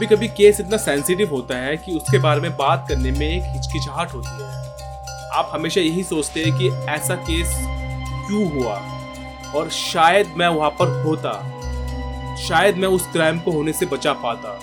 कभी कभी केस इतना सेंसिटिव होता है कि उसके बारे में बात करने में एक हिचकिचाहट होती है। आप हमेशा यही सोचते हैं कि ऐसा केस क्यों हुआ? और शायद मैं वहाँ पर होता। शायद मैं उस क्राइम को होने से बचा पाता।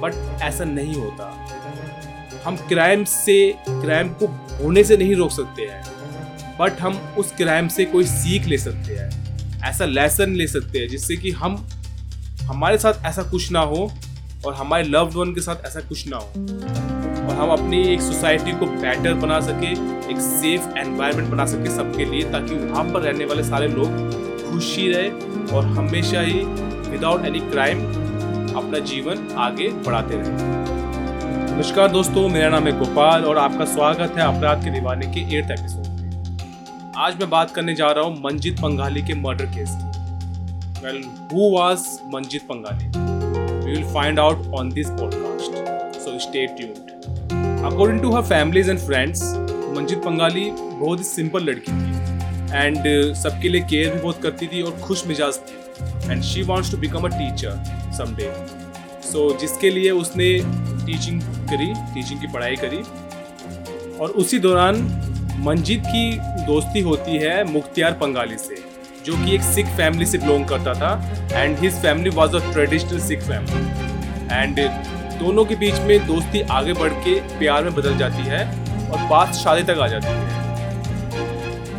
बट ऐसा नहीं होता। हम क्राइम से क्राइम को होने से नहीं रोक सकते हैं। बट हम उस क्राइम से कोई सीख ले सकते हैं। ऐसा लेसन ले सकते हैं जिससे कि हम हमारे साथ ऐसा कुछ ना हो और हमारे लव्ड वन के साथ ऐसा कुछ ना हो। और हम अपनी एक सोसाइटी को बेटर बना सके, एक सेफ़ एनवायरनमेंट बना सके सबके लिए, ताकि वहाँ पर रहने वाले सारे लोग खुशी रहे और हमेशा ही विदाउट एनी क्राइम अपना जीवन आगे बढ़ाते रहे। नमस्कार दोस्तों, मेरा नाम है गोपाल और आपका स्वागत है अपराध के दीवाने के एट्थ एपिसोड में। आज मैं बात करने जा रहा हूँ मंजित पंगाली के मर्डर केस की। Well, who was Manjit Pangali? We will find out on this podcast. So stay tuned. According to her families and friends, Manjit Panghali बहुत ही सिंपल लड़की थी एंड uh, सबके लिए केयर भी बहुत करती थी और खुश मिजाज थी and she wants to become a teacher someday so जिसके लिए उसने टीचिंग करी टीचिंग की पढ़ाई करी और उसी दौरान मंजित की दोस्ती होती है मुख्तियार पंगाली से जो कि एक सिख फैमिली से बिलोंग करता था and his family was a traditional Sikh family and दोनों के बीच में दोस्ती आगे बढ़ के प्यार में बदल जाती है और बात शादी तक आ जाती है।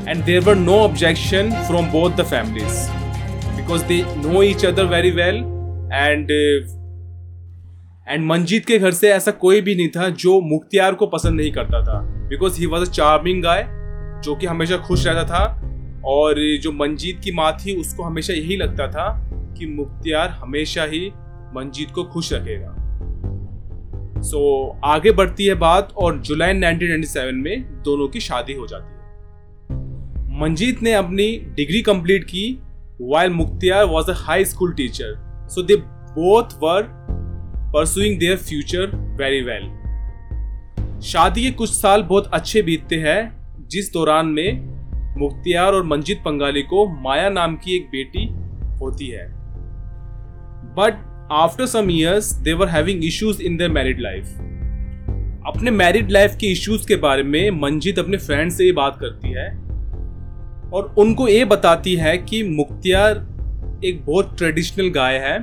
And there were no objection from both the families because they know each other very well and and Manjeet के घर से ऐसा कोई भी नहीं था जो मुख्तियार को पसंद नहीं करता था because he was a charming guy जो कि हमेशा खुश रहता था और जो मंजीत की माँ थी उसको हमेशा यही लगता था कि मुख्तियार हमेशा ही मंजीत को खुश रखेगा। सो so, आगे बढ़ती है बात और जुलाई 1997 में दोनों की शादी हो जाती है। मंजीत ने अपनी डिग्री कंप्लीट की while Mukhtiar was a high school teacher so they both were pursuing their future very well शादी के कुछ साल बहुत अच्छे बीतते हैं जिस दौरान में मुख्तियार और मंजित पंगाली को माया नाम की एक बेटी होती है। But after some years they were having issues in their married life अपने मैरिड लाइफ के इश्यूज़ के बारे में मंजित अपने फ्रेंड से ये बात करती है और उनको ये बताती है कि मुख्तियार एक बहुत ट्रेडिशनल गाय है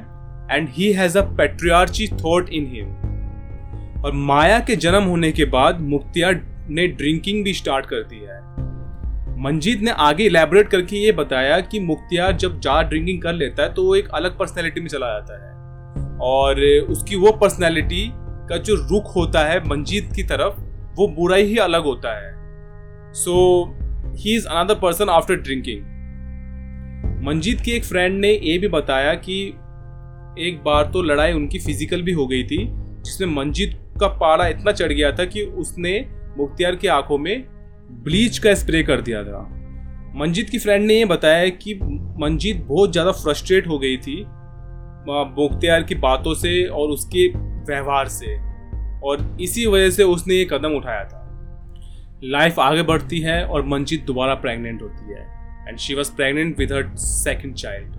and he has a patriarchy thought in him और माया के जन्म होने के बाद मुख्तियार ने ड्रिंकिंग भी स्टार्ट कर दी है। मंजीत ने आगे इलेबोरेट करके ये बताया कि मुख्तियार जब जा ड्रिंकिंग कर लेता है तो वो एक अलग पर्सनैलिटी में चला जाता है। और उसकी वो पर्सनैलिटी का जो रुख होता है मंजीत की तरफ़, वो बुरा ही अलग होता है। So he is another person after drinking Manjeet की एक फ्रेंड ने ये भी बताया कि एक बार तो लड़ाई उनकी फ़िज़िकल भी हो गई थी, जिसमें मंजीत का पारा इतना चढ़ गया था कि उसने मुख्तियार की आँखों में ब्लीच का स्प्रे कर दिया था। मंजीत की फ्रेंड ने ये बताया कि मंजीत बहुत ज़्यादा फ्रस्ट्रेट हो गई थी मुख्तियार की बातों से और उसके व्यवहार से। और इसी वजह से उसने ये कदम उठाया था। लाइफ आगे बढ़ती है और मंजीत दोबारा प्रेग्नेंट होती है। And she was pregnant with her second child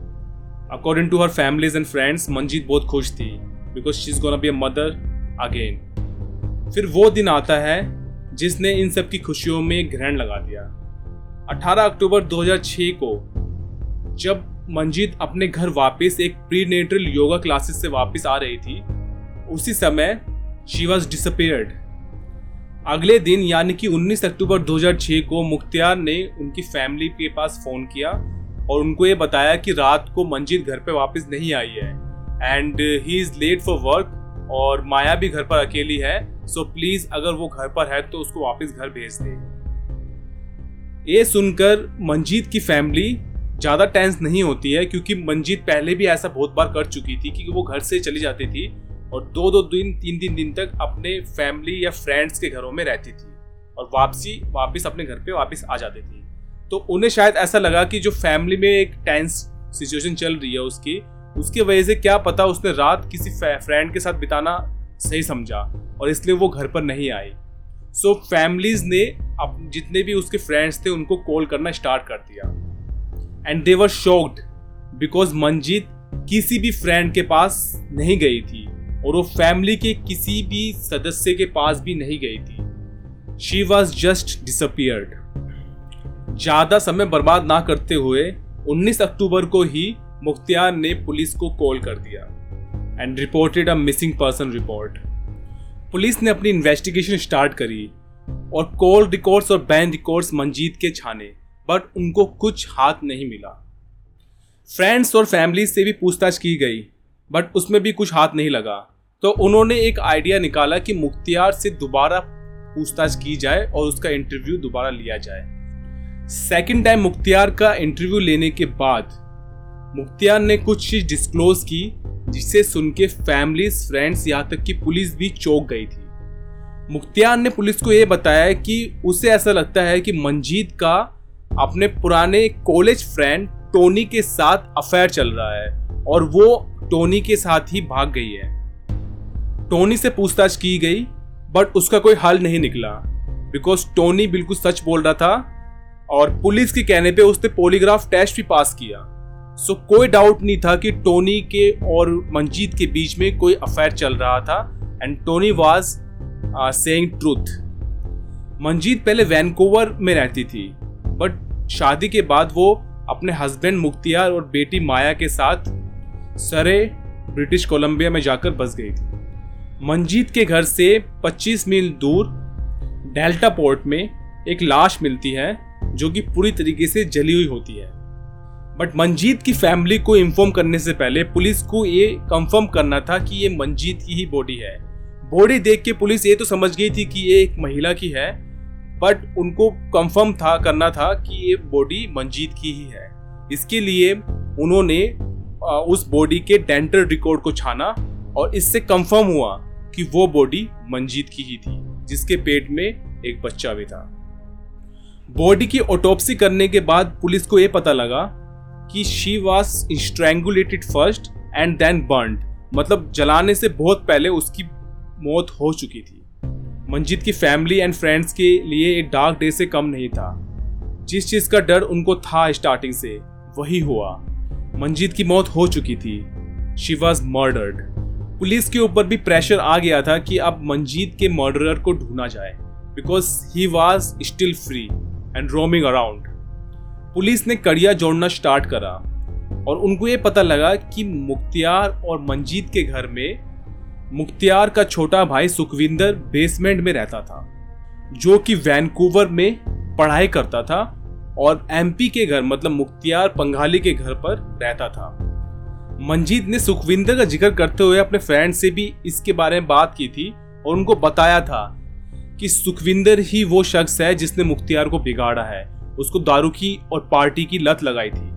according to her families and friends Manjeet बहुत खुश थी because she is gonna be a mother again फिर वो दिन आता है जिसने इन सब की खुशियों में ग्रहण लगा दिया। 18 अक्टूबर 2006 को, जब मंजीत अपने घर वापस एक प्रीनेटल योगा क्लासेस से वापस आ रही थी, उसी समय शी वॉज़ डिसअपेयर्ड अगले दिन, यानी कि 19 अक्टूबर 2006 को मुख्तियार ने उनकी फैमिली के पास फ़ोन किया और उनको ये बताया कि रात को मंजीत घर पे वापस नहीं आई है। And he is late for work और माया भी घर पर अकेली है सो प्लीज़ अगर वो घर पर है तो उसको वापस घर भेज दे। ये सुनकर मंजीत की फैमिली ज़्यादा टेंस नहीं होती है, क्योंकि मंजीत पहले भी ऐसा बहुत बार कर चुकी थी कि वो घर से चली जाती थी और दो दो दिन तीन तीन दिन तक अपने फैमिली या फ्रेंड्स के घरों में रहती थी और वापसी, वापस अपने घर पे वापस आ जाती थी। तो उन्हें शायद ऐसा लगा कि जो फैमिली में एक टेंस सिचुएशन चल रही है उसकी उसकी वजह से क्या पता उसने रात किसी फ्रेंड के साथ बिताना सही समझा और इसलिए वो घर पर नहीं आई। सो so, फैमिलीज़ ने अब जितने भी उसके फ्रेंड्स थे उनको कॉल करना स्टार्ट कर दिया। And they were shocked because Manjeet किसी भी फ्रेंड के पास नहीं गई थी और वो फैमिली के किसी भी सदस्य के पास भी नहीं गई थी। शी वॉज़ जस्ट डिसअपियर्ड ज़्यादा समय बर्बाद ना करते हुए 19 अक्टूबर को ही मुख्तियार ने पुलिस को कॉल कर दिया and reported a missing person report police ने अपनी इन्वेस्टिगेशन स्टार्ट करी और कॉल रिकॉर्ड्स और बैन रिकॉर्ड्स मंजीत के छाने बट उनको कुछ हाथ नहीं मिला। फ्रेंड्स और फैमिली से भी पूछताछ की गई बट उसमें भी कुछ हाथ नहीं लगा। तो उन्होंने एक आइडिया निकाला कि मुख्तियार से दोबारा पूछताछ की जाए और उसका इंटरव्यू दोबारा लिया जाए। सेकेंड टाइम मुख्तियार का इंटरव्यू लेने के बाद मुख्तियार ने कुछ चीज़ डिस्क्लोज की, जिसे सुन के फैमिलीज़ फ्रेंड्स यहाँ तक कि पुलिस भी चौक गई थी। मुख्तियार ने पुलिस को यह बताया कि उसे ऐसा लगता है कि मंजीत का अपने पुराने कॉलेज फ्रेंड टोनी के साथ अफेयर चल रहा है, और वो टोनी के साथ ही भाग गई है। टोनी से पूछताछ की गई बट उसका कोई हल नहीं निकला बिकॉज़ टोनी बिल्कुल सच बोल रहा था, और पुलिस के कहने पे उसने पोलीग्राफ टेस्ट भी पास किया। सो कोई डाउट नहीं था कि टोनी के और मंजीत के बीच में कोई अफेयर चल रहा था and Tony was saying truth Manjeet पहले वैनकोवर में रहती थी बट शादी के बाद वो अपने हस्बैंड मुख्तियार और बेटी माया के साथ सरे ब्रिटिश कोलंबिया में जाकर बस गई थी। मंजीत के घर से 25 मील दूर डेल्टा पोर्ट में एक लाश मिलती है, जो कि पूरी तरीके से जली हुई होती है। बट मंजीत की फैमिली को इन्फॉर्म करने से पहले पुलिस को ये कंफर्म करना था कि ये मंजीत की ही बॉडी है। बॉडी देख के पुलिस ये तो समझ गई थी कि ये एक महिला की है बट उनको कंफर्म था, करना था कि ये बॉडी मंजीत की ही है। इसके लिए उन्होंने उस बॉडी के डेंटल रिकॉर्ड को छाना और इससे कंफर्म हुआ कि वो बॉडी मंजीत की ही थी, जिसके पेट में एक बच्चा भी था। बॉडी की ऑटोप्सी करने के बाद पुलिस को यह पता लगा कि she was strangulated first and then burn मतलब जलाने से बहुत पहले उसकी मौत हो चुकी थी। मंजीत की फैमिली एंड फ्रेंड्स के लिए एक डार्क डे से कम नहीं था। जिस चीज़ का डर उनको था स्टार्टिंग से, वही हुआ। मंजीत की मौत हो चुकी थी। शी वॉज़ मर्डर्ड पुलिस के ऊपर भी प्रेशर आ गया था कि अब मंजीत के मर्डरर को ढूंढा जाए। Because he was still free and roaming around police ने कड़िया जोड़ना स्टार्ट करा और उनको ये पता लगा कि मुख्तियार और मंजीत के घर में मुख्तियार का छोटा भाई सुखविंदर बेसमेंट में रहता था, जो कि वैनकूवर में पढ़ाई करता था और एमपी के घर मतलब मुख्तियार पंघाली के घर पर रहता था। मंजीत ने सुखविंदर का ज़िक्र करते हुए अपने फ्रेंड से भी इसके बारे में बात की थी और उनको बताया था कि सुखविंदर ही वो शख्स है जिसने मुख्तियार को बिगाड़ा है। उसको दारू की और पार्टी की लत लगाई थी।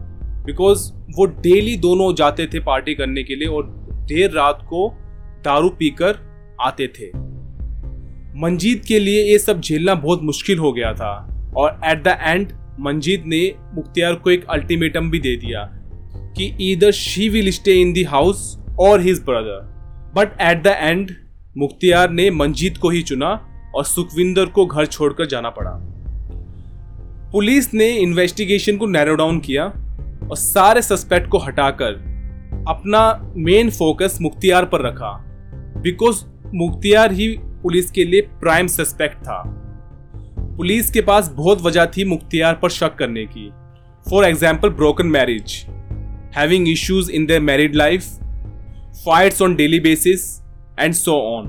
बिकॉज़ वो डेली दोनों जाते थे पार्टी करने के लिए और देर रात को दारू पीकर आते थे। मंजीत के लिए ये सब झेलना बहुत मुश्किल हो गया था और एट द एंड मंजीत ने मुख्तियार को एक अल्टीमेटम भी दे दिया कि either she will stay in the house और his brother but at the end Mukhtiar ने मंजीत को ही चुना और सुखविंदर को घर छोड़कर जाना पड़ा। पुलिस ने इन्वेस्टिगेशन को नैरो डाउन किया और सारे सस्पेक्ट को हटाकर अपना मेन फोकस मुख्तियार पर रखा। बिकॉज़ मुख्तियार ही पुलिस के लिए प्राइम सस्पेक्ट था। पुलिस के पास बहुत वजह थी मुख्तियार पर शक करने की। For example broken marriage having issues in their married life fights on daily basis and so on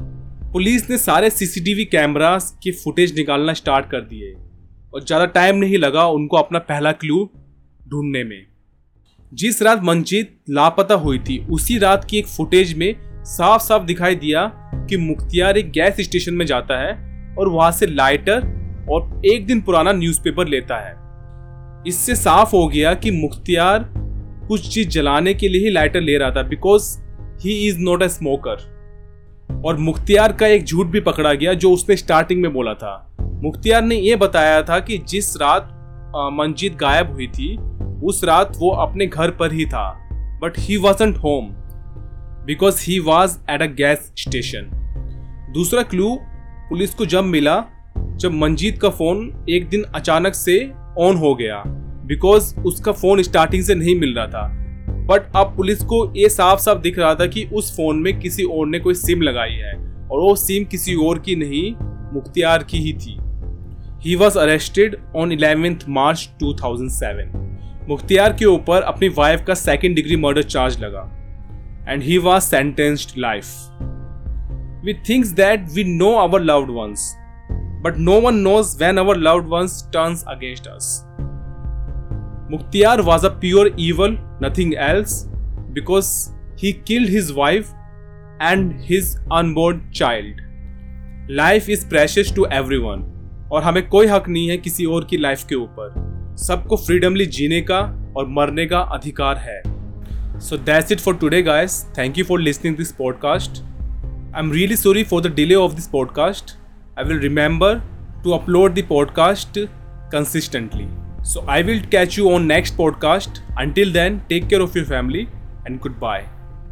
police ने सारे सीसीटीवी कैमरास की फुटेज निकालना स्टार्ट कर दिए। और ज़्यादा टाइम नहीं लगा उनको अपना पहला क्लू ढूँढने में। जिस रात मंजीत लापता हुई थी, उसी रात की एक फुटेज में साफ़ साफ़ दिखाई दिया कि मुख्तियार एक गैस स्टेशन में जाता है और वहाँ से लाइटर और एक दिन पुराना न्यूज़पेपर लेता है। इससे साफ़ हो गया कि मुख्तियार कुछ चीज़ जलाने के लिए ही लाइटर ले रहा था because he is not a smoker और मुख्तियार का एक झूठ भी पकड़ा गया जो उसने स्टार्टिंग में बोला था। मुख्तियार ने यह बताया था कि जिस रात मंजीत गायब हुई थी, उस रात वो अपने घर पर ही था but he wasn't home because he was at a gas station दूसरा क्लू पुलिस को जब मिला, जब मंजीत का फ़ोन एक दिन अचानक से ऑन हो गया बिकॉज़ उसका फ़ोन स्टार्टिंग से नहीं मिल रहा था बट अब पुलिस को ये साफ़ साफ़ दिख रहा था कि उस फ़ोन में किसी और ने कोई सिम लगाई है, और वो सिम किसी और की नहीं, मुख्तियार की ही थी। He was arrested on eleventh March 2007 Mukhtiar के ऊपर अपनी वाइफ का सेकेंड डिग्री मर्डर चार्ज लगा and he was sentenced life we thinks that we know our loved ones but no one knows when our loved ones turns against us Mukhtiar was a pure evil, nothing else, because he killed his wife and his unborn child. Life is precious to everyone. और हमें कोई हक नहीं है किसी और की life के ऊपर। सबको फ्रीडमली जीने का और मरने का अधिकार है। So that's it for today guys thank you for listening this podcast I am really sorry for the delay of this podcast I will remember to upload the podcast consistently so I will catch you on next podcast until then take care of your family and good goodbye.